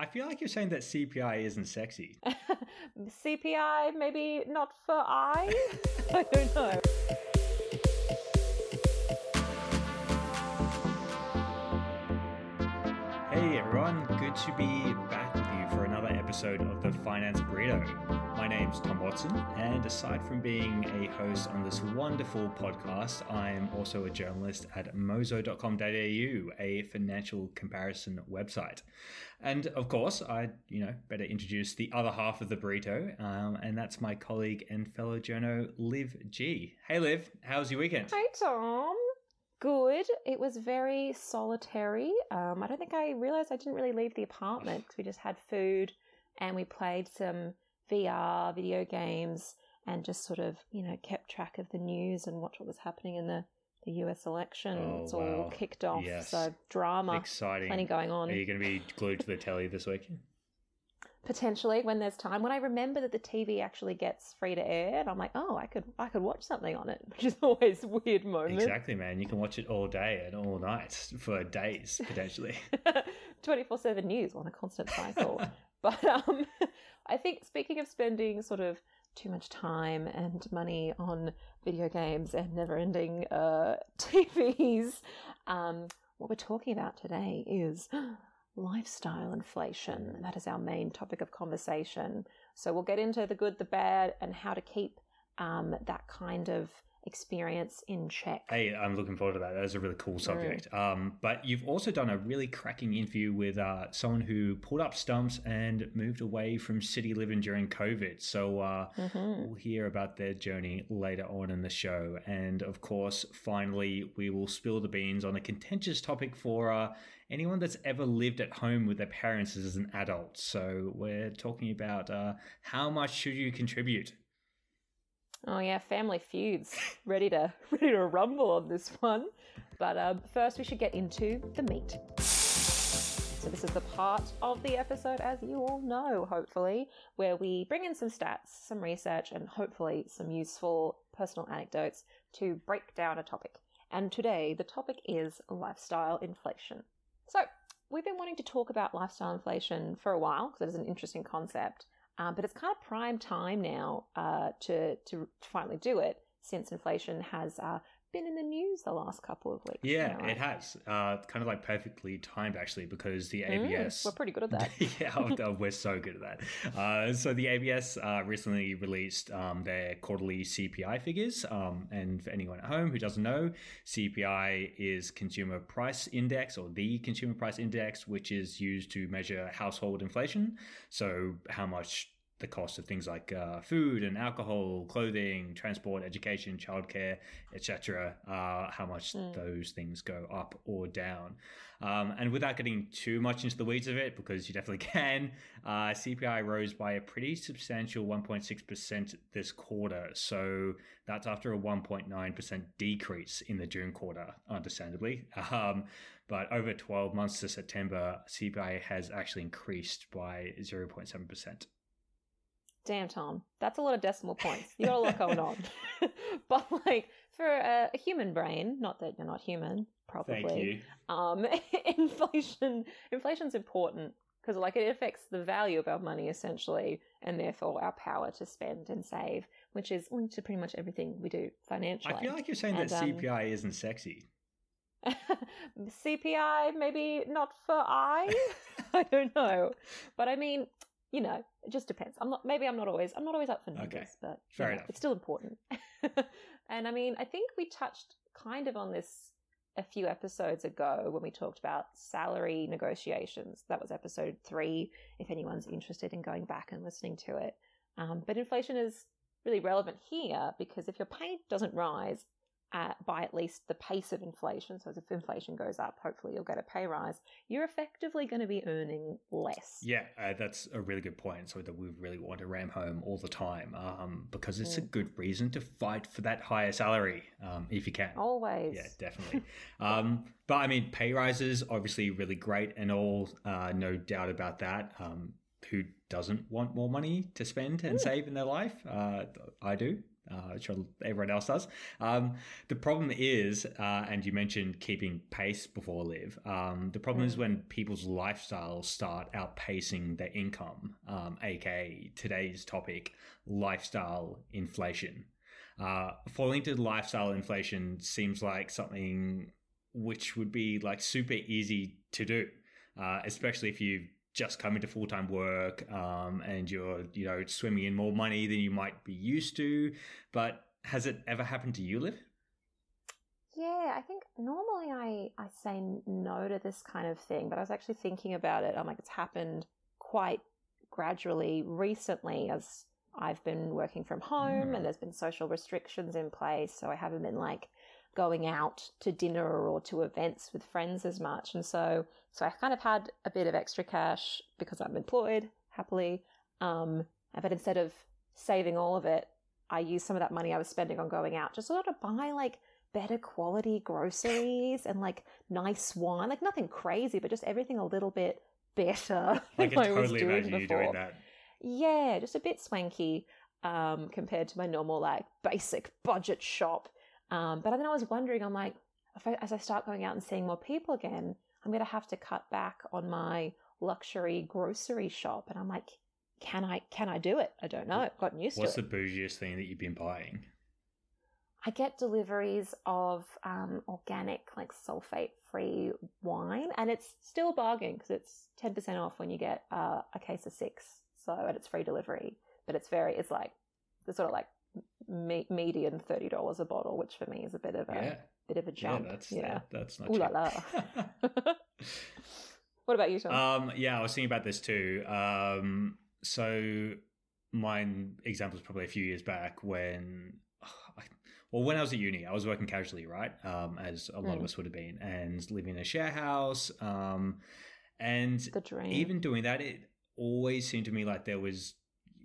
I feel like you're saying that CPI isn't sexy. CPI, maybe not for I. I don't know. Hey everyone, good to be back with you for another episode of the Finance Burrito. My name's Tom Watson, and aside from being a host on this wonderful podcast, I'm also a journalist at mozo.com.au, a financial comparison website. And of course, I, you know, better introduce the other half of the burrito, um, and that's my colleague and fellow journo, Liv G. Hey Liv, how's your weekend? Hi, Tom. Good. It was very solitary. Um, I don't think I realized I didn't really leave the apartment because we just had food and we played some VR video games and just sort of, you know, kept track of the news and watched what was happening in the, the US election. Oh, it's all wow. kicked off. Yes. So drama. Exciting. Plenty going on. Are you going to be glued to the telly this week? Potentially when there's time. When I remember that the TV actually gets free to air, and I'm like, oh, I could I could watch something on it, which is always a weird moment. Exactly, man. You can watch it all day and all night for days, potentially. 24 7 news on a constant cycle. but um, I think, speaking of spending sort of too much time and money on video games and never ending uh, TVs, um, what we're talking about today is lifestyle inflation. That is our main topic of conversation. So we'll get into the good, the bad, and how to keep um, that kind of experience in check. Hey, I'm looking forward to that. That's a really cool subject. Um, but you've also done a really cracking interview with uh, someone who pulled up stumps and moved away from city living during COVID. So uh, we'll hear about their journey later on in the show. And of course, finally, we will spill the beans on a contentious topic for uh, anyone that's ever lived at home with their parents as an adult. So we're talking about uh, how much should you contribute? Oh yeah, family feuds ready to ready to rumble on this one. But um, first, we should get into the meat. So this is the part of the episode, as you all know, hopefully, where we bring in some stats, some research, and hopefully some useful personal anecdotes to break down a topic. And today, the topic is lifestyle inflation. So we've been wanting to talk about lifestyle inflation for a while because it is an interesting concept. Um, but it's kind of prime time now uh, to to finally do it since inflation has uh, been in the news the last couple of weeks. Yeah, you know, it has. Uh, kind of like perfectly timed, actually, because the Mm, ABS. we're pretty good at that. yeah, oh, we're so good at that. Uh, so the ABS uh, recently released um, their quarterly CPI figures. Um, and for anyone at home who doesn't know, CPI is Consumer Price Index or the Consumer Price Index, which is used to measure household inflation. So how much the cost of things like uh, food and alcohol, clothing, transport, education, childcare, etc. Uh, how much those things go up or down. Um, and without getting too much into the weeds of it, because you definitely can, uh, CPI rose by a pretty substantial 1.6% this quarter. So that's after a 1.9% decrease in the June quarter, understandably. Um, but over 12 months to September, CPI has actually increased by 0.7%. Damn, Tom, that's a lot of decimal points. You got a lot going on. but like for a, a human brain, not that you're not human, probably. Thank you. um, inflation inflation's important because like it affects the value of our money essentially, and therefore our power to spend and save, which is linked to pretty much everything we do financially. I feel like you're saying And, that um, CPI isn't sexy. CPI, maybe not for I. I don't know, but I mean, you know, it just depends. I'm not. Maybe I'm not always. I'm not always up for numbers, Okay. but you Fair know, enough. it's still important. and I mean, I think we touched kind of on this a few episodes ago when we talked about salary negotiations. That was episode three. If anyone's interested in going back and listening to it, um, but inflation is really relevant here because if your pay doesn't rise at, by at least the pace of inflation, so as if inflation goes up, hopefully you'll get a pay rise, you're effectively going to be earning less. Yeah, uh, that's a really good point. So that we really want to ram home all the time um, because it's a Mm. good reason to fight for that higher salary um, if you can. Always. Yeah, definitely. um, but I mean, pay rises obviously really great and all, uh, no doubt about that. Um, who doesn't want more money to spend and Mm. save in their life? Uh, I do. Uh, which everyone else does. Um, the problem is, uh, and you mentioned keeping pace before Liv. Um, the problem mm. is when people's lifestyles start outpacing their income, um, aka today's topic, lifestyle inflation. Uh, falling to lifestyle inflation seems like something which would be like super easy to do, uh, especially if you've just come into full time work um, and you're you know swimming in more money than you might be used to. But has it ever happened to you, Liv? Yeah, I think normally I I say no to this kind of thing, but I was actually thinking about it. I'm like, it's happened quite gradually recently as I've been working from home mm. and there's been social restrictions in place, so I haven't been like going out to dinner or to events with friends as much. And so, so I kind of had a bit of extra cash because I'm employed happily. Um, but instead of saving all of it, I used some of that money I was spending on going out just sort of buy like better quality groceries and like nice wine, like nothing crazy, but just everything a little bit better. than I can totally imagine before. you doing that. Yeah, just a bit swanky um, compared to my normal like basic budget shop. Um, but then I was wondering, I'm like, I, as I start going out and seeing more people again, I'm going to have to cut back on my luxury grocery shop. And I'm like, can I can I do it? I don't know. I've gotten used What's to it. What's the bougiest thing that you've been buying? I get deliveries of um, organic, like sulfate free wine, and it's still a bargain because it's 10% off when you get uh, a case of six. So, and it's free delivery, but it's very, it's like, the sort of like me- median thirty dollars a bottle, which for me is a bit of a yeah. bit of a jump. Yeah, that's yeah. that's not. Ooh la la. what about you, Tom? Um, yeah, I was thinking about this too. Um, so mine example is probably a few years back when. well, when I was at uni, I was working casually, right? Um, as a lot mm. of hmm. us would have been, and living in a share house. Um, and even doing that, it always seemed to me like there was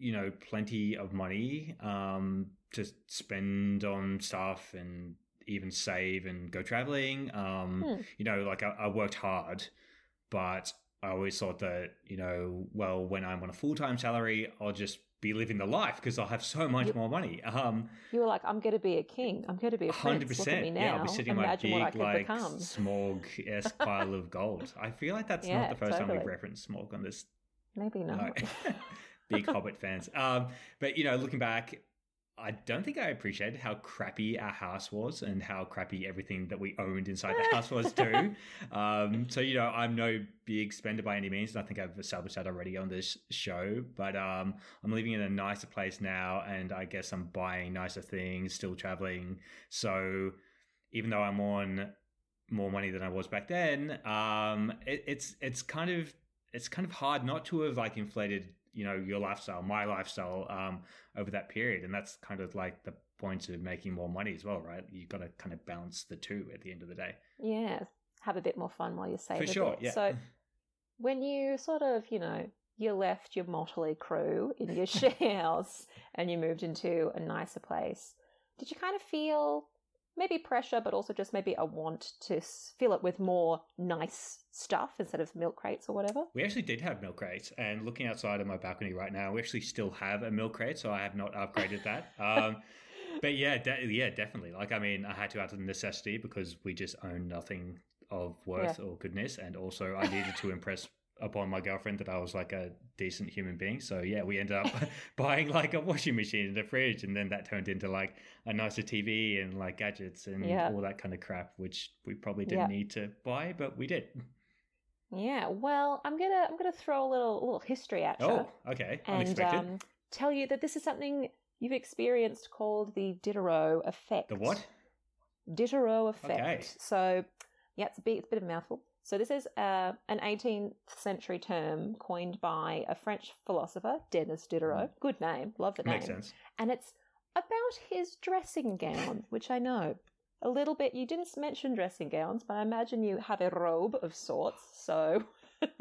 you know plenty of money um, to spend on stuff and even save and go traveling. Um, hmm. You know, like I, I, worked hard, but I always thought that you know, well, when I'm on a full time salary, I'll just be living the life because I'll have so much you, more money. Um, you were like, I'm going to be a king. I'm going to be a hundred percent. Yeah, I'll be sitting Imagine my big like Smaug esque pile of gold. I feel like that's yeah, not the first totally. time we've referenced Smaug on this. Maybe not. No. big Hobbit fans. Um, but you know, looking back, I don't think I appreciated how crappy our house was and how crappy everything that we owned inside the house was too. Um, so you know, I'm no big spender by any means, and I think I've established that already on this show. But um, I'm living in a nicer place now, and I guess I'm buying nicer things, still traveling. So even though I'm on more money than I was back then, um, it, it's it's kind of it's kind of hard not to have like inflated you know your lifestyle my lifestyle um, over that period. And that's kind of like the point of making more money as well right? You've got to kind of balance the two at the end of the day. Yeah have a bit more fun while you're saving for sure yeah. So when you sort of you know you left your motley crew in your share house and you moved into a nicer place did you kind of feel maybe pressure, but also just maybe a want to fill it with more nice stuff instead of milk crates or whatever. We actually did have milk crates, and looking outside of my balcony right now, we actually still have a milk crate, so I have not upgraded that. Um, but yeah, de- yeah, definitely. Like, I mean, I had to out of necessity because we just own nothing of worth yeah. or goodness, and also I needed to impress upon my girlfriend that I was like a decent human being. So yeah, we ended up buying like a washing machine and a fridge, and then that turned into like a nicer TV and like gadgets and yeah. all that kind of crap, which we probably didn't yeah. need to buy, but we did. Yeah, well, I'm gonna I'm gonna throw a little a little history at you. Oh, okay, and um, tell you that this is something you've experienced called the Diderot effect. The what? Diderot effect. Okay. So, yeah, it's a bit, it's a bit of a mouthful. So this is uh, an 18th century term coined by a French philosopher, Denis Diderot. Mm. Good name, love the name. Makes sense. And it's about his dressing gown, which I know a little bit. You didn't mention dressing gowns, but I imagine you have a robe of sorts. So,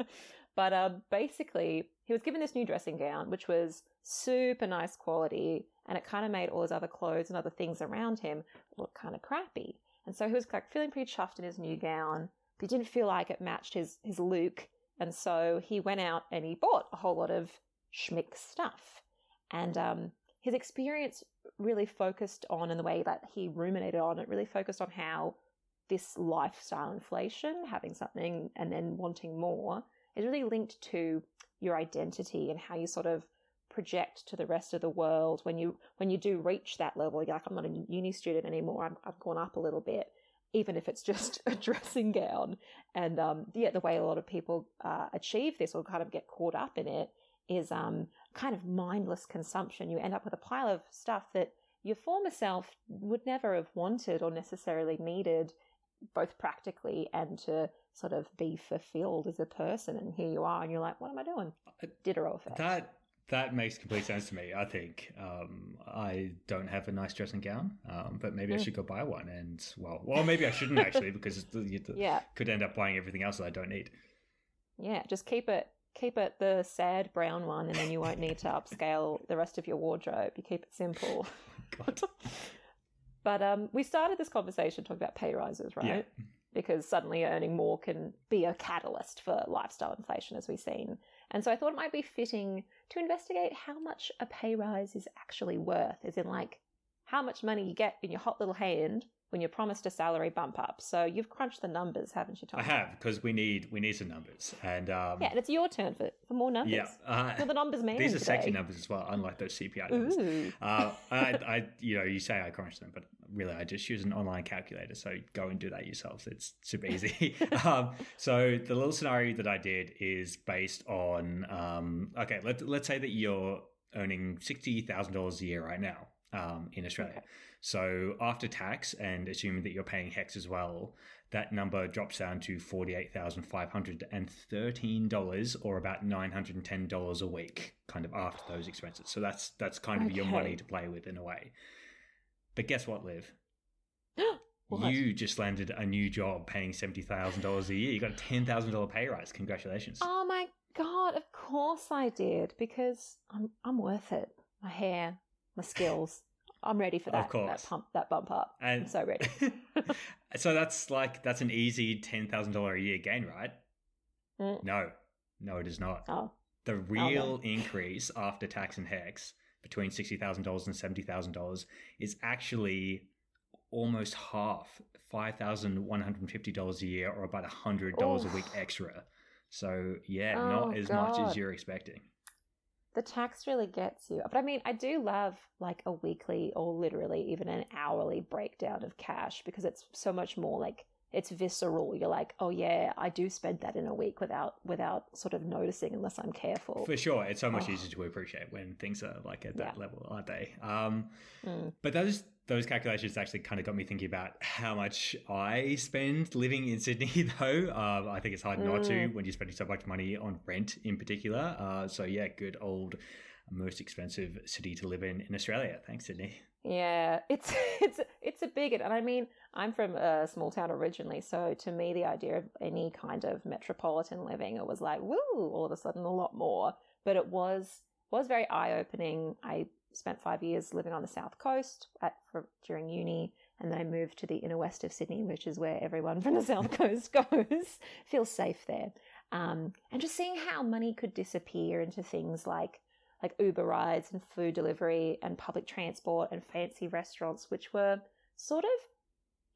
but uh, basically, he was given this new dressing gown, which was super nice quality, and it kind of made all his other clothes and other things around him look kind of crappy. And so he was like feeling pretty chuffed in his new gown he didn't feel like it matched his, his look. And so he went out and he bought a whole lot of schmick stuff. And um, his experience really focused on, and the way that he ruminated on it, really focused on how this lifestyle inflation, having something and then wanting more, is really linked to your identity and how you sort of project to the rest of the world when you when you do reach that level you're like i'm not a uni student anymore i have gone up a little bit even if it's just a dressing gown and um, yeah the way a lot of people uh, achieve this or kind of get caught up in it is um, kind of mindless consumption you end up with a pile of stuff that your former self would never have wanted or necessarily needed both practically and to sort of be fulfilled as a person. And here you are, and you're like, what am I doing? Diderot effect. That that makes complete sense to me. I think um, I don't have a nice dressing gown, um, but maybe mm. I should go buy one. And well, well, maybe I shouldn't actually because you yeah. could end up buying everything else that I don't need. Yeah, just keep it keep it the sad brown one, and then you won't need to upscale the rest of your wardrobe. You keep it simple. God. but um, we started this conversation talking about pay rises, right? Yeah because suddenly earning more can be a catalyst for lifestyle inflation, as we've seen. And so I thought it might be fitting to investigate how much a pay rise is actually worth, as in, like, how much money you get in your hot little hand when you're promised a salary bump up. So you've crunched the numbers, haven't you, Tom? I have because we need we need some numbers, and um, yeah, and it's your turn for, for more numbers. Yeah, uh, you're the numbers man. These are today. sexy numbers as well, unlike those CPI numbers. Uh, I, I, you know, you say I crunched them, but really I just use an online calculator. So go and do that yourselves. It's super easy. um, so the little scenario that I did is based on um, okay, let let's say that you're earning sixty thousand dollars a year right now um, in Australia. Okay. So after tax and assuming that you're paying HECS as well, that number drops down to $48,513 or about $910 a week kind of after those expenses. So that's that's kind of okay. your money to play with in a way. But guess what, Liv? what? You just landed a new job paying $70,000 a year. You got a $10,000 pay rise. Congratulations. Oh my god, of course I did because I'm I'm worth it. My hair, my skills. I'm ready for that. Of course. That pump, that bump up. And I'm so ready. so that's like that's an easy ten thousand dollar a year gain, right? Mm. No, no, it is not. Oh. The real oh, increase after tax and HECS between sixty thousand dollars and seventy thousand dollars is actually almost half, five thousand one hundred and fifty dollars a year, or about hundred dollars a week extra. So yeah, oh, not as God. much as you're expecting the tax really gets you. But I mean, I do love like a weekly or literally even an hourly breakdown of cash because it's so much more like it's visceral. You're like, oh yeah, I do spend that in a week without without sort of noticing unless I'm careful. For sure, it's so much oh. easier to appreciate when things are like at that yeah. level, aren't they? Um, mm. But those those calculations actually kind of got me thinking about how much I spend living in Sydney, though. Uh, I think it's hard mm. not to mm. when you're spending so much money on rent in particular. Uh, so, yeah, good old most expensive city to live in in Australia. Thanks, Sydney. Yeah, it's it's it's a big and I mean I'm from a small town originally, so to me the idea of any kind of metropolitan living it was like woo, all of a sudden a lot more. But it was was very eye opening. I spent five years living on the south coast at, for, during uni, and then I moved to the inner west of Sydney, which is where everyone from the south coast goes. Feels safe there, um, and just seeing how money could disappear into things like like Uber rides and food delivery and public transport and fancy restaurants, which were sort of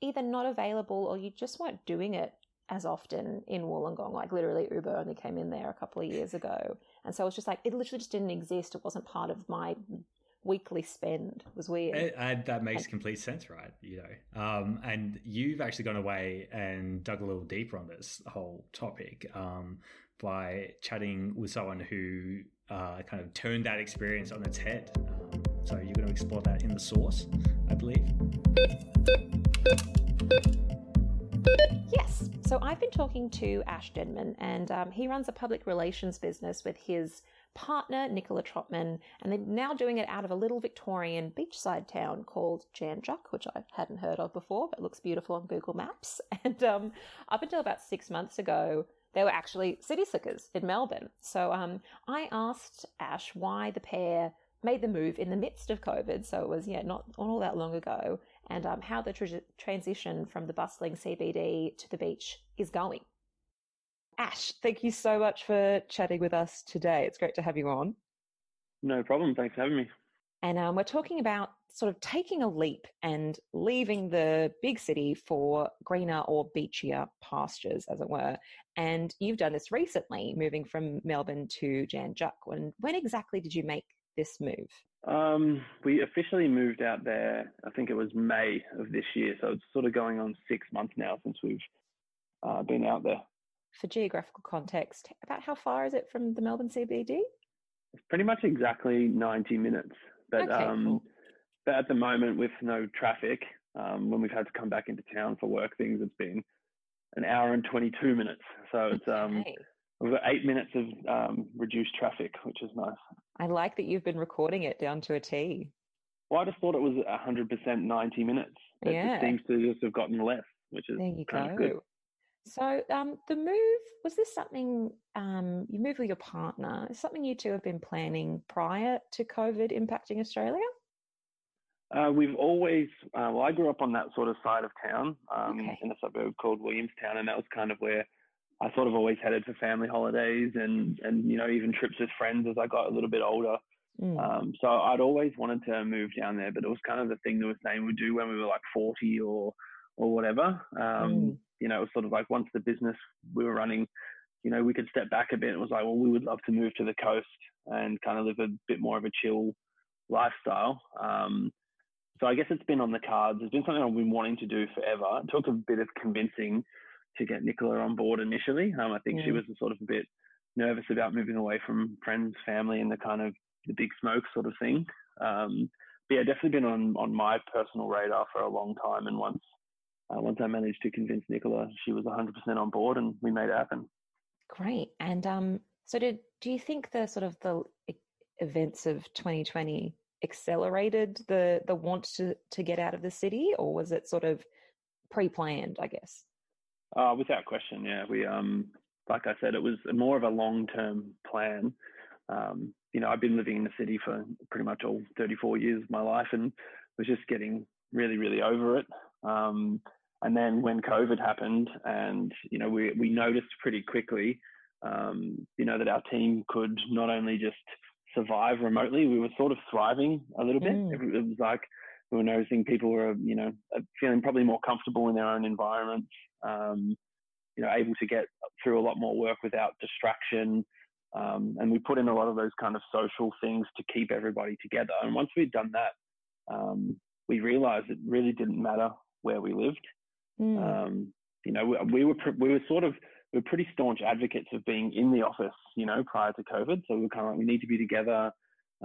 either not available or you just weren't doing it as often in Wollongong. Like literally, Uber only came in there a couple of years ago, and so it was just like it literally just didn't exist. It wasn't part of my weekly spend it was weird. It, and that makes and, complete sense, right? You know, um, and you've actually gone away and dug a little deeper on this whole topic um, by chatting with someone who uh, kind of turned that experience on its head. Um, so you're going to explore that in the source, I believe. Yes. So I've been talking to Ash Denman, and um, he runs a public relations business with his partner, Nicola Trotman, and they're now doing it out of a little Victorian beachside town called Jan Juc, which I hadn't heard of before, but looks beautiful on Google Maps. And um, up until about six months ago, they were actually city slickers in Melbourne. So um, I asked Ash why the pair made the move in the midst of COVID, so it was yeah not, not all that long ago, and um, how the tra- transition from the bustling CBD to the beach is going. Ash, thank you so much for chatting with us today. It's great to have you on. No problem. Thanks for having me. And um, we're talking about sort of taking a leap and leaving the big city for greener or beachier pastures, as it were. And you've done this recently, moving from Melbourne to Jan Juc. When, when exactly did you make this move? Um, we officially moved out there, I think it was May of this year. So it's sort of going on six months now since we've uh, been out there. For geographical context, about how far is it from the Melbourne CBD? It's pretty much exactly 90 minutes. But, Okay, um, cool. but at the moment, with no traffic, um, when we've had to come back into town for work things, it's been an hour and 22 minutes. So it's um, Okay. we've got eight minutes of um, reduced traffic, which is nice. I like that you've been recording it down to a T. Well, I just thought it was 100% 90 minutes. It Yeah. just seems to just have gotten less, which is There you kind of good. So, um, the move was this something um, you moved with your partner? Is something you two have been planning prior to COVID impacting Australia? Uh, we've always, uh, well, I grew up on that sort of side of town um, Okay. in a suburb called Williamstown, and that was kind of where I sort of always headed for family holidays and, and you know, even trips with friends as I got a little bit older. Mm. Um, so I'd always wanted to move down there, but it was kind of the thing that was saying we'd do when we were like 40 or, or whatever. Um, Mm. You know, it was sort of like once the business we were running, you know, we could step back a bit. It was like, well, we would love to move to the coast and kind of live a bit more of a chill lifestyle. Um, so I guess it's been on the cards. It's been something I've been wanting to do forever. It took a bit of convincing to get Nicola on board initially. Um, I think she Mm. was sort of a bit nervous about moving away from friends, family, and the kind of the big smoke sort of thing. Um, but yeah, definitely been on on my personal radar for a long time. And once uh, once I managed to convince Nicola, she was 100% on board, and we made it happen. Great. And um, so, did do you think the sort of the events of 2020 accelerated the the want to to get out of the city, or was it sort of pre-planned? I guess. Uh, without question, yeah. We, um, like I said, it was more of a long-term plan. Um, you know, I've been living in the city for pretty much all 34 years of my life, and was just getting really, really over it. Um, and then when COVID happened, and you know, we we noticed pretty quickly, um, you know, that our team could not only just survive remotely, we were sort of thriving a little bit. Mm. It was like we were noticing people were, you know, feeling probably more comfortable in their own environments um, you know, able to get through a lot more work without distraction. Um, and we put in a lot of those kind of social things to keep everybody together. And once we'd done that, um, we realized it really didn't matter where we lived. Mm. Um, you know, we, we were we were sort of we are pretty staunch advocates of being in the office. You know, prior to COVID, so we were kind of like we need to be together.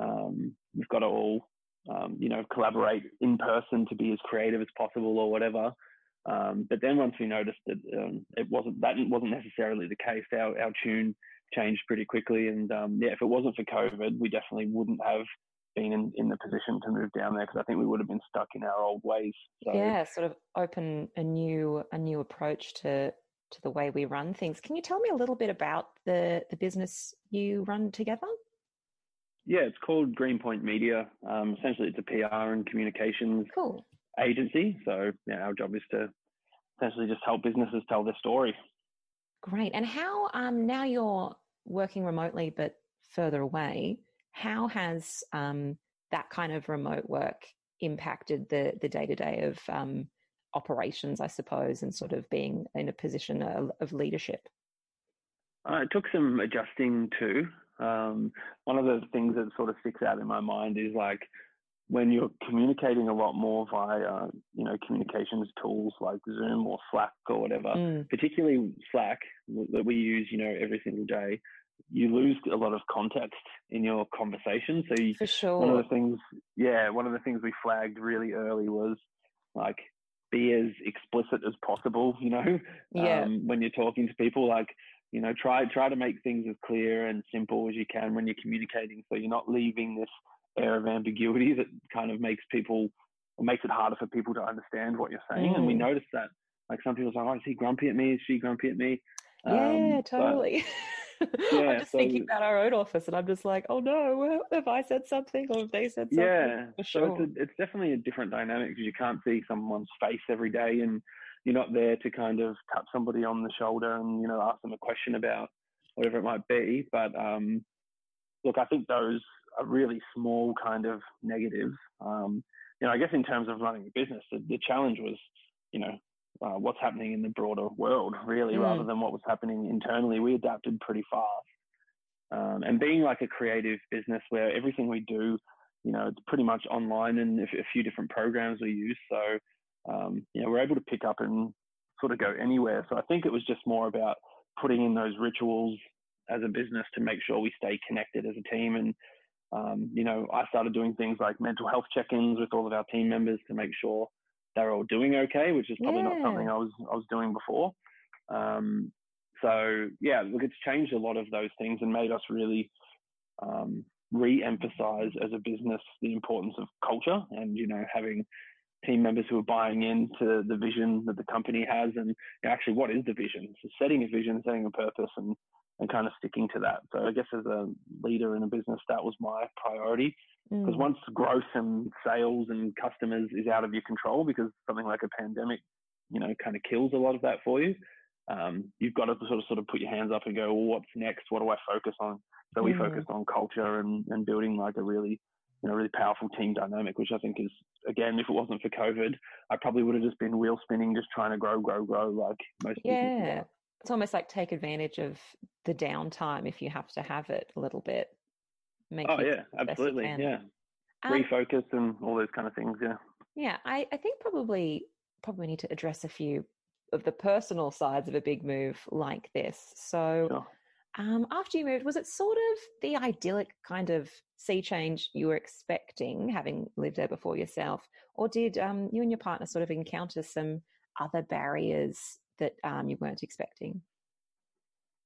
Um, we've got to all um, you know collaborate in person to be as creative as possible or whatever. Um, but then once we noticed that um, it wasn't that wasn't necessarily the case, our our tune changed pretty quickly. And um, yeah, if it wasn't for COVID, we definitely wouldn't have been in, in the position to move down there because I think we would have been stuck in our old ways. So, yeah, sort of open a new a new approach to to the way we run things. Can you tell me a little bit about the the business you run together? Yeah, it's called Greenpoint Media. Um, essentially, it's a PR and communications Cool. agency. So yeah, our job is to essentially just help businesses tell their story. Great. And how um now you're working remotely but further away, how has um that kind of remote work impacted the the day-to-day of um operations, I suppose, and sort of being in a position of, of leadership? Uh, it took some adjusting too. Um, one of the things that sort of sticks out in my mind is like when you're communicating a lot more via, you know, communications tools like Zoom or Slack or whatever, Mm, particularly Slack that we use, you know, every single day, you lose a lot of context in your conversation. So you, for one of the things, yeah, one of the things we flagged really early was like be as explicit as possible. You know, Yeah. um, when you're talking to people, like you know, try try to make things as clear and simple as you can when you're communicating, so you're not leaving this air of ambiguity that kind of makes people makes it harder for people to understand what you're saying. And we Mm. noticed that, like some people say, "Oh, is he grumpy at me? Is she grumpy at me?" Yeah, Um, but- totally. Yeah, I'm just thinking about our own office, and I'm just like, oh no, have I said something or have they said something? Yeah, for so sure. it's, a, it's definitely a different dynamic because you can't see someone's face every day, and you're not there to kind of tap somebody on the shoulder and you know ask them a question about whatever it might be. But um, look, I think those are really small kind of negatives. Um, you know, I guess in terms of running a business, the, the challenge was, you know, uh, what's happening in the broader world, really, mm. rather than what was happening internally. We adapted pretty fast. Um, and being like a creative business where everything we do, you know, it's pretty much online and a few different programs we use. So, um, you know, we're able to pick up and sort of go anywhere. So I think it was just more about putting in those rituals as a business to make sure we stay connected as a team. And, um, you know, I started doing things like mental health check-ins with all of our team members to make sure they're all doing okay, which is probably yeah. not something I was I was doing before. Um, so yeah, look, it's changed a lot of those things and made us really um, re-emphasize as a business the importance of culture and you know having team members who are buying into the vision that the company has and actually what is the vision so setting a vision setting a purpose and and kind of sticking to that so i guess as a leader in a business that was my priority because mm. once growth and sales and customers is out of your control because something like a pandemic you know kind of kills a lot of that for you um, you've got to sort of sort of put your hands up and go well what's next what do i focus on so we mm. focused on culture and, and building like a really you know, really powerful team dynamic, which I think is, again, if it wasn't for COVID, I probably would have just been wheel spinning, just trying to grow, grow, grow like most people. Yeah. It's almost like take advantage of the downtime if you have to have it a little bit. Make oh, yeah, absolutely. Yeah. Um, Refocus and all those kind of things. Yeah. Yeah. I, I think probably, probably need to address a few of the personal sides of a big move like this. So, sure um, after you moved, was it sort of the idyllic kind of sea change you were expecting, having lived there before yourself, or did um, you and your partner sort of encounter some other barriers that um, you weren't expecting?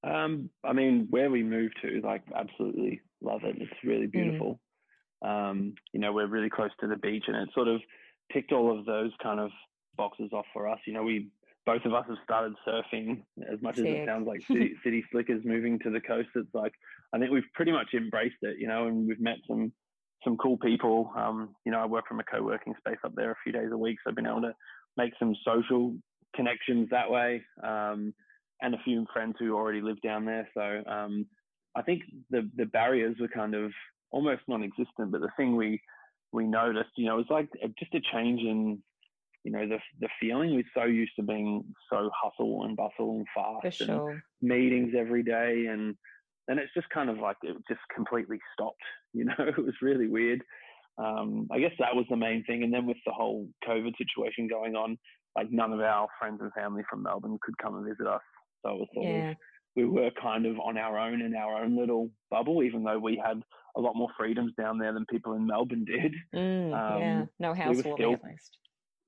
Um, I mean, where we moved to, like, absolutely love it. It's really mm. beautiful. Mm. you know, we're really close to the beach, and it sort of ticked all of those kind of boxes off for us. You know, we both of us have started surfing as much Sick. as it sounds like city, city slickers moving to the coast. It's like, I think we've pretty much embraced it, you know, and we've met some, some cool people. Um, you know, I work from a co-working space up there a few days a week. So I've been able to make some social connections that way. Um, and a few friends who already live down there. So, um, I think the, the barriers were kind of almost non-existent, but the thing we, we noticed, you know, it was like just a change in you know the the feeling. We're so used to being so hustle and bustle and fast sure. and meetings every day. And then it's just kind of like it just completely stopped you know it was really weird. Um, i guess that was the main thing. And then with the whole covid situation going on like none of our friends and family from melbourne could come and visit us so it was sort yeah. of we were kind of on our own in our own little bubble even though we had a lot more freedoms down there than people in melbourne did mm, um, yeah no house we still, at least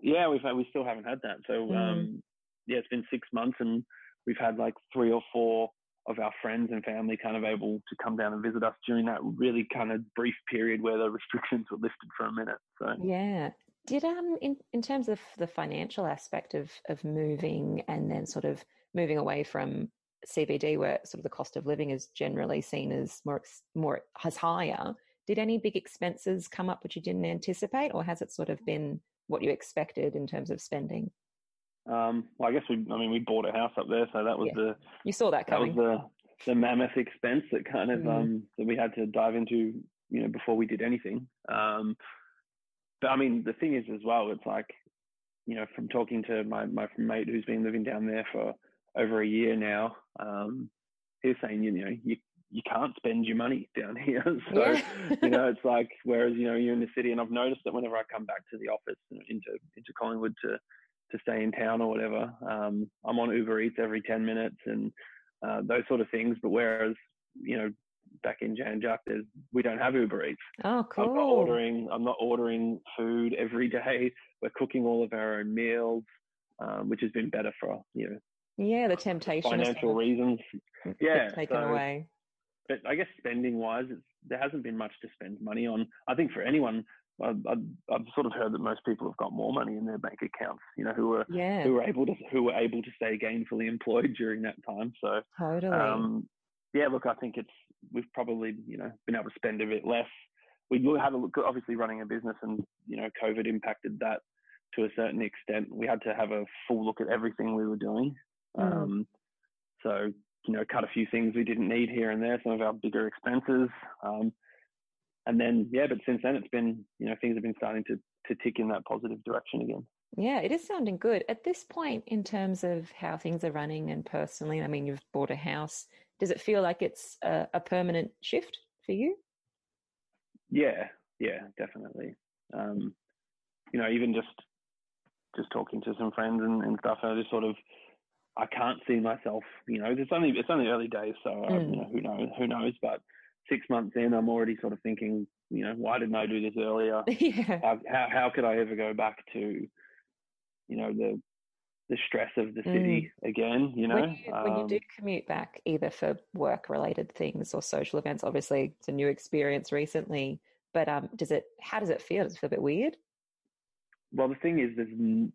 yeah, we've we still haven't had that. So mm. um, yeah, it's been six months, and we've had like three or four of our friends and family kind of able to come down and visit us during that really kind of brief period where the restrictions were lifted for a minute. So yeah. Did um in, in terms of the financial aspect of of moving and then sort of moving away from CBD where sort of the cost of living is generally seen as more more as higher, did any big expenses come up which you didn't anticipate or has it sort of been what you expected in terms of spending? Um, well, I guess we, I mean, we bought a house up there, so that was yeah. the you saw that coming. That was the the mammoth expense that kind of mm. um, that we had to dive into, you know, before we did anything. Um, but I mean, the thing is as well, it's like, you know, from talking to my my mate who's been living down there for over a year now, um, he's saying, you know, you you can't spend your money down here. so, yeah. you know, it's like, whereas, you know, you're in the city and I've noticed that whenever I come back to the office into, into Collingwood to, to stay in town or whatever, um, I'm on Uber Eats every 10 minutes and uh, those sort of things. But whereas, you know, back in Jan Juc, there's, we don't have Uber Eats. Oh, cool. I'm not ordering, I'm not ordering food every day. We're cooking all of our own meals, um, which has been better for, us. you know, yeah, the temptation. Financial reasons. Yeah. Taken so, away but I guess spending wise, there hasn't been much to spend money on. I think for anyone, I've, I've, sort of heard that most people have got more money in their bank accounts, you know, who were yeah. who were able to who were able to stay gainfully employed during that time. So totally, um, yeah. Look, I think it's we've probably you know been able to spend a bit less. We had a look, obviously running a business, and you know, COVID impacted that to a certain extent. We had to have a full look at everything we were doing. Mm. Um, so you know, cut a few things we didn't need here and there, some of our bigger expenses. Um, and then yeah, but since then it's been you know things have been starting to to tick in that positive direction again. Yeah, it is sounding good. At this point, in terms of how things are running and personally, I mean, you've bought a house. Does it feel like it's a, a permanent shift for you? Yeah, yeah, definitely. Um, you know, even just just talking to some friends and, and stuff, I just sort of I can't see myself. You know, it's only it's only early days, so mm. um, you know who knows who knows. But six months in, I'm already sort of thinking, you know, why didn't I do this earlier? yeah. How, how how could I ever go back to, you know, the the stress of the city mm. again, you know. When you, um, when you, do commute back, either for work related things or social events, obviously it's a new experience recently. But um, does it? How does it feel? Does it feel a bit weird? Well, the thing is, there's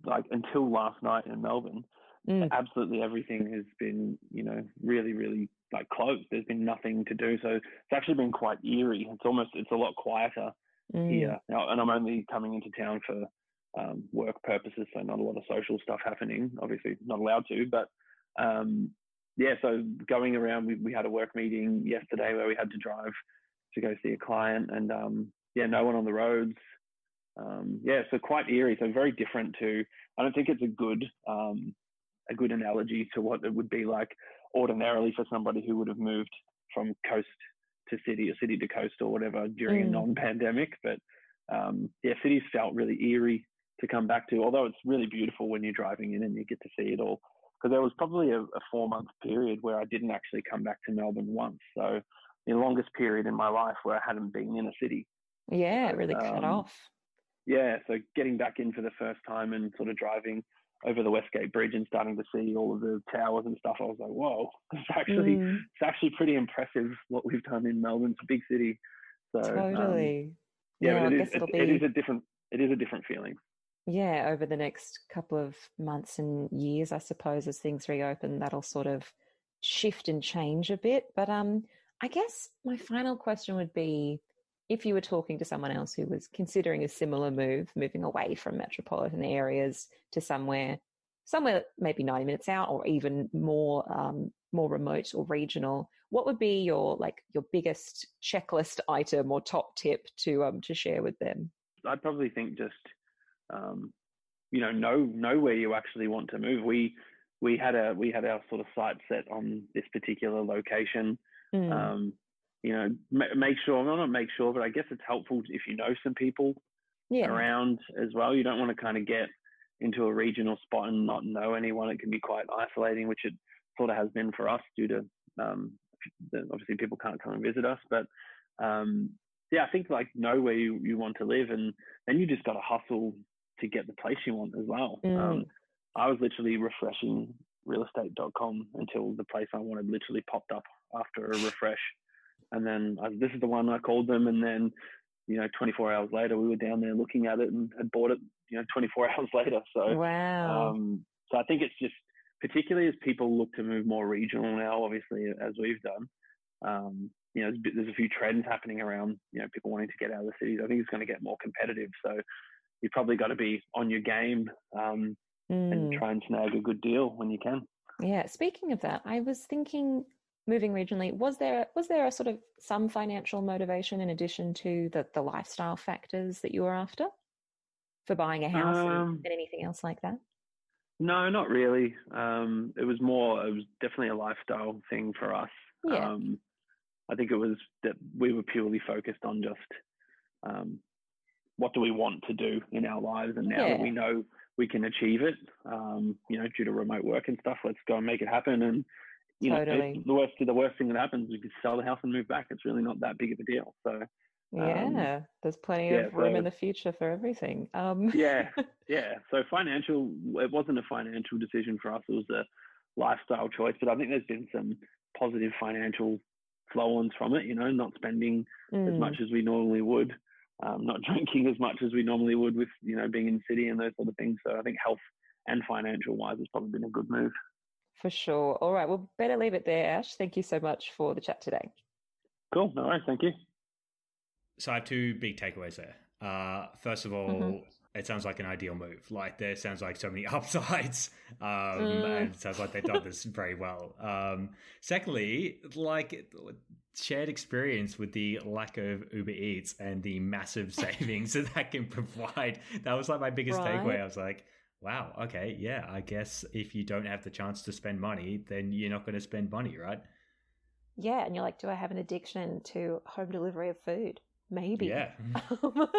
like until last night in Melbourne, mm. absolutely everything has been, you know, really, really like closed. There's been nothing to do, so it's actually been quite eerie. It's almost, it's a lot quieter mm. here, now, and I'm only coming into town for um, work purposes, so not a lot of social stuff happening. Obviously, not allowed to, but um, yeah. So going around, we, we had a work meeting yesterday where we had to drive to go see a client, and um, yeah, no one on the roads. Um, yeah, so quite eerie. So very different to. I don't think it's a good um, a good analogy to what it would be like ordinarily for somebody who would have moved from coast to city or city to coast or whatever during mm. a non-pandemic. But um, yeah, cities felt really eerie to come back to. Although it's really beautiful when you're driving in and you get to see it all. Because there was probably a, a four month period where I didn't actually come back to Melbourne once. So the longest period in my life where I hadn't been in a city. Yeah, it really cut um, off. Yeah, so getting back in for the first time and sort of driving over the Westgate Bridge and starting to see all of the towers and stuff, I was like, whoa, it's actually mm. it's actually pretty impressive what we've done in Melbourne. It's a big city. So totally. Um, yeah, yeah it, is, it, be... it is a different it is a different feeling. Yeah, over the next couple of months and years, I suppose, as things reopen, that'll sort of shift and change a bit. But um, I guess my final question would be if you were talking to someone else who was considering a similar move, moving away from metropolitan areas to somewhere, somewhere maybe 90 minutes out or even more, um, more remote or regional, what would be your like your biggest checklist item or top tip to um to share with them? I'd probably think just um, you know know know where you actually want to move. We we had a we had our sort of sight set on this particular location. Mm. Um, you know, make sure, well, not make sure, but I guess it's helpful if you know some people yeah. around as well. You don't want to kind of get into a regional spot and not know anyone. It can be quite isolating, which it sort of has been for us due to um, obviously people can't come and visit us. But um, yeah, I think like know where you, you want to live, and then you just got to hustle to get the place you want as well. Mm. Um, I was literally refreshing realestate.com until the place I wanted literally popped up after a refresh. And then I, this is the one I called them. And then, you know, 24 hours later, we were down there looking at it and had bought it, you know, 24 hours later. So, wow. Um, so I think it's just, particularly as people look to move more regional now, obviously, as we've done, um, you know, there's, there's, a few trends happening around, you know, people wanting to get out of the cities. I think it's going to get more competitive. So you've probably got to be on your game um, mm. and try and snag a good deal when you can. Yeah. Speaking of that, I was thinking moving regionally was there was there a sort of some financial motivation in addition to the the lifestyle factors that you were after for buying a house um, and anything else like that no not really um, it was more it was definitely a lifestyle thing for us yeah. Um, i think it was that we were purely focused on just um, what do we want to do in our lives and now yeah. that we know we can achieve it um, you know due to remote work and stuff let's go and make it happen and you totally. know, the worst the worst thing that happens, we could sell the house and move back. It's really not that big of a deal. So yeah, um, there's plenty yeah, of room so, in the future for everything. Um. yeah, yeah. So financial, it wasn't a financial decision for us. It was a lifestyle choice. But I think there's been some positive financial flow-ons from it. You know, not spending mm. as much as we normally would, um, not drinking as much as we normally would with you know being in the city and those sort of things. So I think health and financial wise has probably been a good move. For sure. All right. Well, better leave it there, Ash. Thank you so much for the chat today. Cool. No worries. Thank you. So I have two big takeaways there. Uh, first of all, mm-hmm. It sounds like an ideal move. Like there sounds like so many upsides, um, Mm. and it sounds like they've done this very well. Um, secondly, like shared experience with the lack of Uber Eats and the massive savings that that can provide. That was like my biggest Right. takeaway. I was like, wow, okay, yeah, I guess if you don't have the chance to spend money, then you're not going to spend money, right? Yeah, and you're like, do I have an addiction to home delivery of food? Maybe. Yeah. but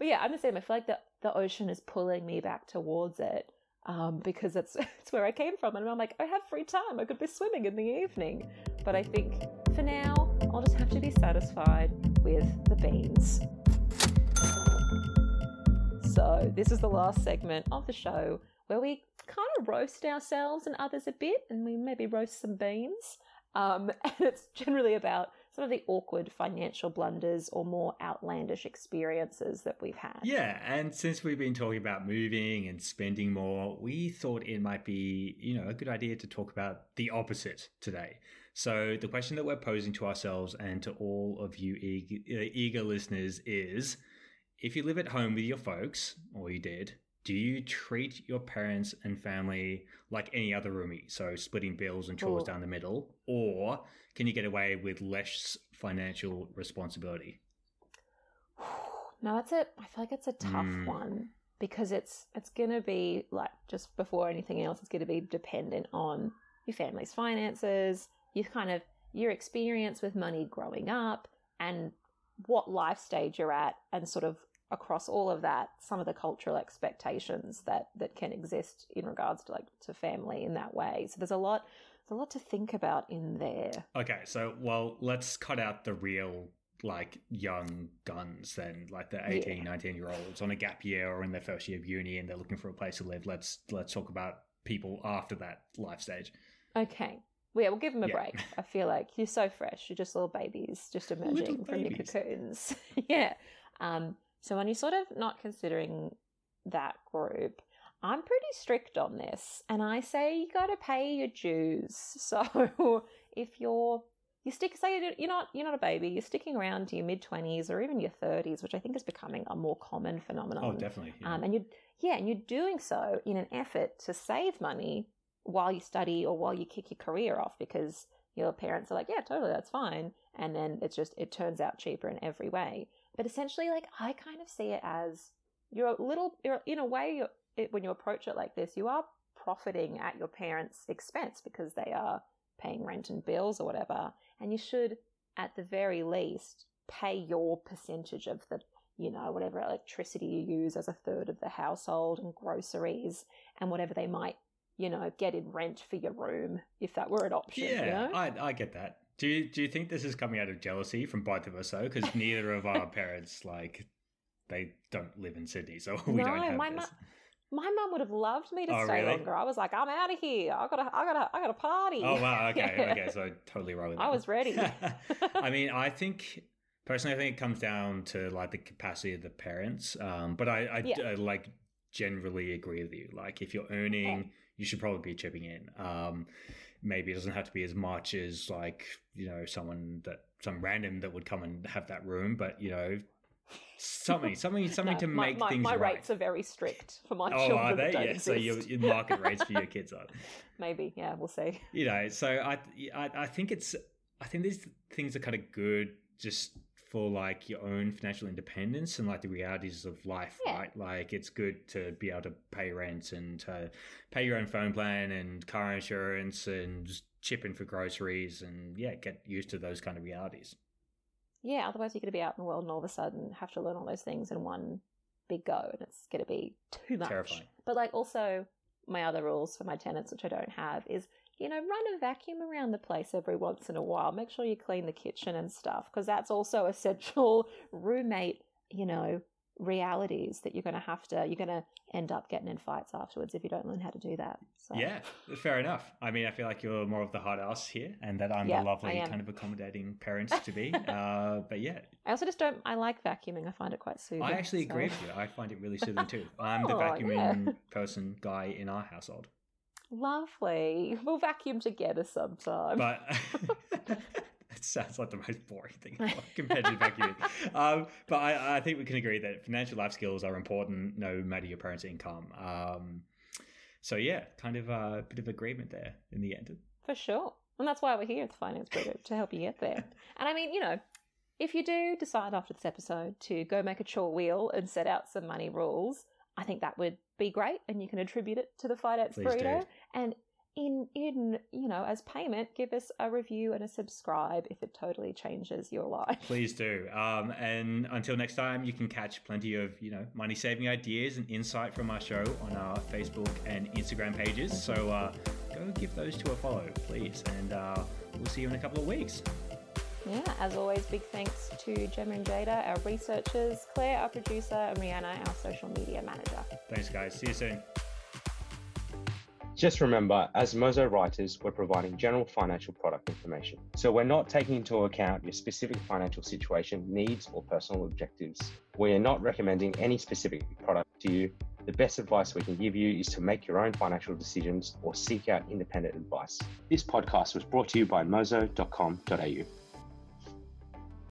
yeah, I'm the same. I feel like the, the ocean is pulling me back towards it um, because it's, it's where I came from. And I'm like, I have free time. I could be swimming in the evening. But I think for now, I'll just have to be satisfied with the beans. So, this is the last segment of the show where we kind of roast ourselves and others a bit, and we maybe roast some beans. Um, and it's generally about some of the awkward financial blunders or more outlandish experiences that we've had. Yeah, and since we've been talking about moving and spending more, we thought it might be, you know, a good idea to talk about the opposite today. So the question that we're posing to ourselves and to all of you eager, eager listeners is: if you live at home with your folks, or you did, do you treat your parents and family like any other roomie? So splitting bills and chores Ooh. down the middle, or can you get away with less financial responsibility? No, that's it. I feel like it's a tough Mm. one because it's it's gonna be like just before anything else, it's gonna be dependent on your family's finances, your kind of your experience with money growing up, and what life stage you're at, and sort of across all of that, some of the cultural expectations that that can exist in regards to like to family in that way. So there's a lot there's a lot to think about in there. Okay, so well, let's cut out the real like young guns then, like the 18, Yeah. 19 year olds on a gap year or in their first year of uni and they're looking for a place to live. Let's let's talk about people after that life stage. Okay. Well, yeah, we'll give them a Yeah. break. I feel like you're so fresh. You're just little babies, just emerging from your cocoons. yeah. Um, so when you're sort of not considering that group, I'm pretty strict on this, and I say you got to pay your dues. So if you're you stick, say you're- you're not you're not a baby, you're sticking around to your mid twenties or even your thirties, which I think is becoming a more common phenomenon. Oh, definitely. yeah. Um, and you, yeah, and you're doing so in an effort to save money while you study or while you kick your career off because your parents are like, yeah, totally, that's fine. And then it's just, it turns out cheaper in every way. But essentially, like, I kind of see it as you're a little, you're, in a way, you're, it, when you approach it like this, you are profiting at your parents' expense because they are paying rent and bills or whatever. And you should, at the very least, pay your percentage of the you know, whatever electricity you use as a third of the household and groceries and whatever they might, you know, get in rent for your room if that were an option. yeah, you know? I I get that. Do you, do you think this is coming out of jealousy from both of us though? Because neither of our parents like they don't live in Sydney, so we No, don't have my this. mu- My mum would have loved me to Oh, stay really? longer. I was like, I'm out of here. I gotta, I gotta, I gotta party. Oh wow, okay, Yeah. okay, so totally wrong with I was ready. I mean, I think personally, I think it comes down to like the capacity of the parents. Um, but I, I, Yeah. I, like generally agree with you. Like if you're earning, you should probably be chipping in. Um, maybe it doesn't have to be as much as like you know someone that some random that would come and have that room, but you know something, something, something No, to my, make my, things my right. rates are very strict for my Oh, children. are they? Yeah. So your, your market rates for your kids are. Maybe, yeah, we'll see. you know so I, I i think it's i think these things are kind of good just for like your own financial independence and like the realities of life Yeah. right like it's good to be able to pay rent and to pay your own phone plan and car insurance and just chip in for groceries and yeah get used to those kind of realities Yeah, otherwise you're going to be out in the world and all of a sudden have to learn all those things in one big go, and it's going to be too much. Terrifying. But like also my other rules for my tenants, which I don't have, is you know run a vacuum around the place every once in a while. Make sure you clean the kitchen and stuff because that's also essential roommate. You know realities that you're going to have to you're going to end up getting in fights afterwards if you don't learn how to do that. So yeah fair enough i mean i feel like you're more of the hard ass here and that i'm Yeah, the lovely kind of accommodating parents to be uh but yeah I also just don't. I like vacuuming. I find it quite soothing. I actually so- agree with you. I find it really soothing too. I'm the Oh, vacuuming yeah. person guy in our household. Lovely. We'll vacuum together sometime. But it sounds like the most boring thing compared to vacuuming. um, but I, I, think we can agree that financial life skills are important no matter your parents' income. Um, so yeah, kind of a bit of agreement there in the end. For sure. And that's why we're here at the Finance Burrito to help you get there. And I mean, you know, if you do decide after this episode to go make a chore wheel and set out some money rules, I think that would be great and you can attribute it to the Finance Please Burrito. Do. And in in you know as payment give us a review and a subscribe if it totally changes your life. Please do. Um, and until next time you can catch plenty of you know money saving ideas and insight from our show on our facebook and instagram pages. So uh, go give those to a follow please. And uh, we'll see you in a couple of weeks yeah, as always, big thanks to Gemma and Jada, our researchers, Claire, our producer, and Rihanna, our social media manager. Thanks, guys. See you soon. Just remember, as Mozo writers, we're providing general financial product information. So we're not taking into account your specific financial situation, needs, or personal objectives. We are not recommending any specific product to you. The best advice we can give you is to make your own financial decisions or seek out independent advice. This podcast was brought to you by mozo.com.au.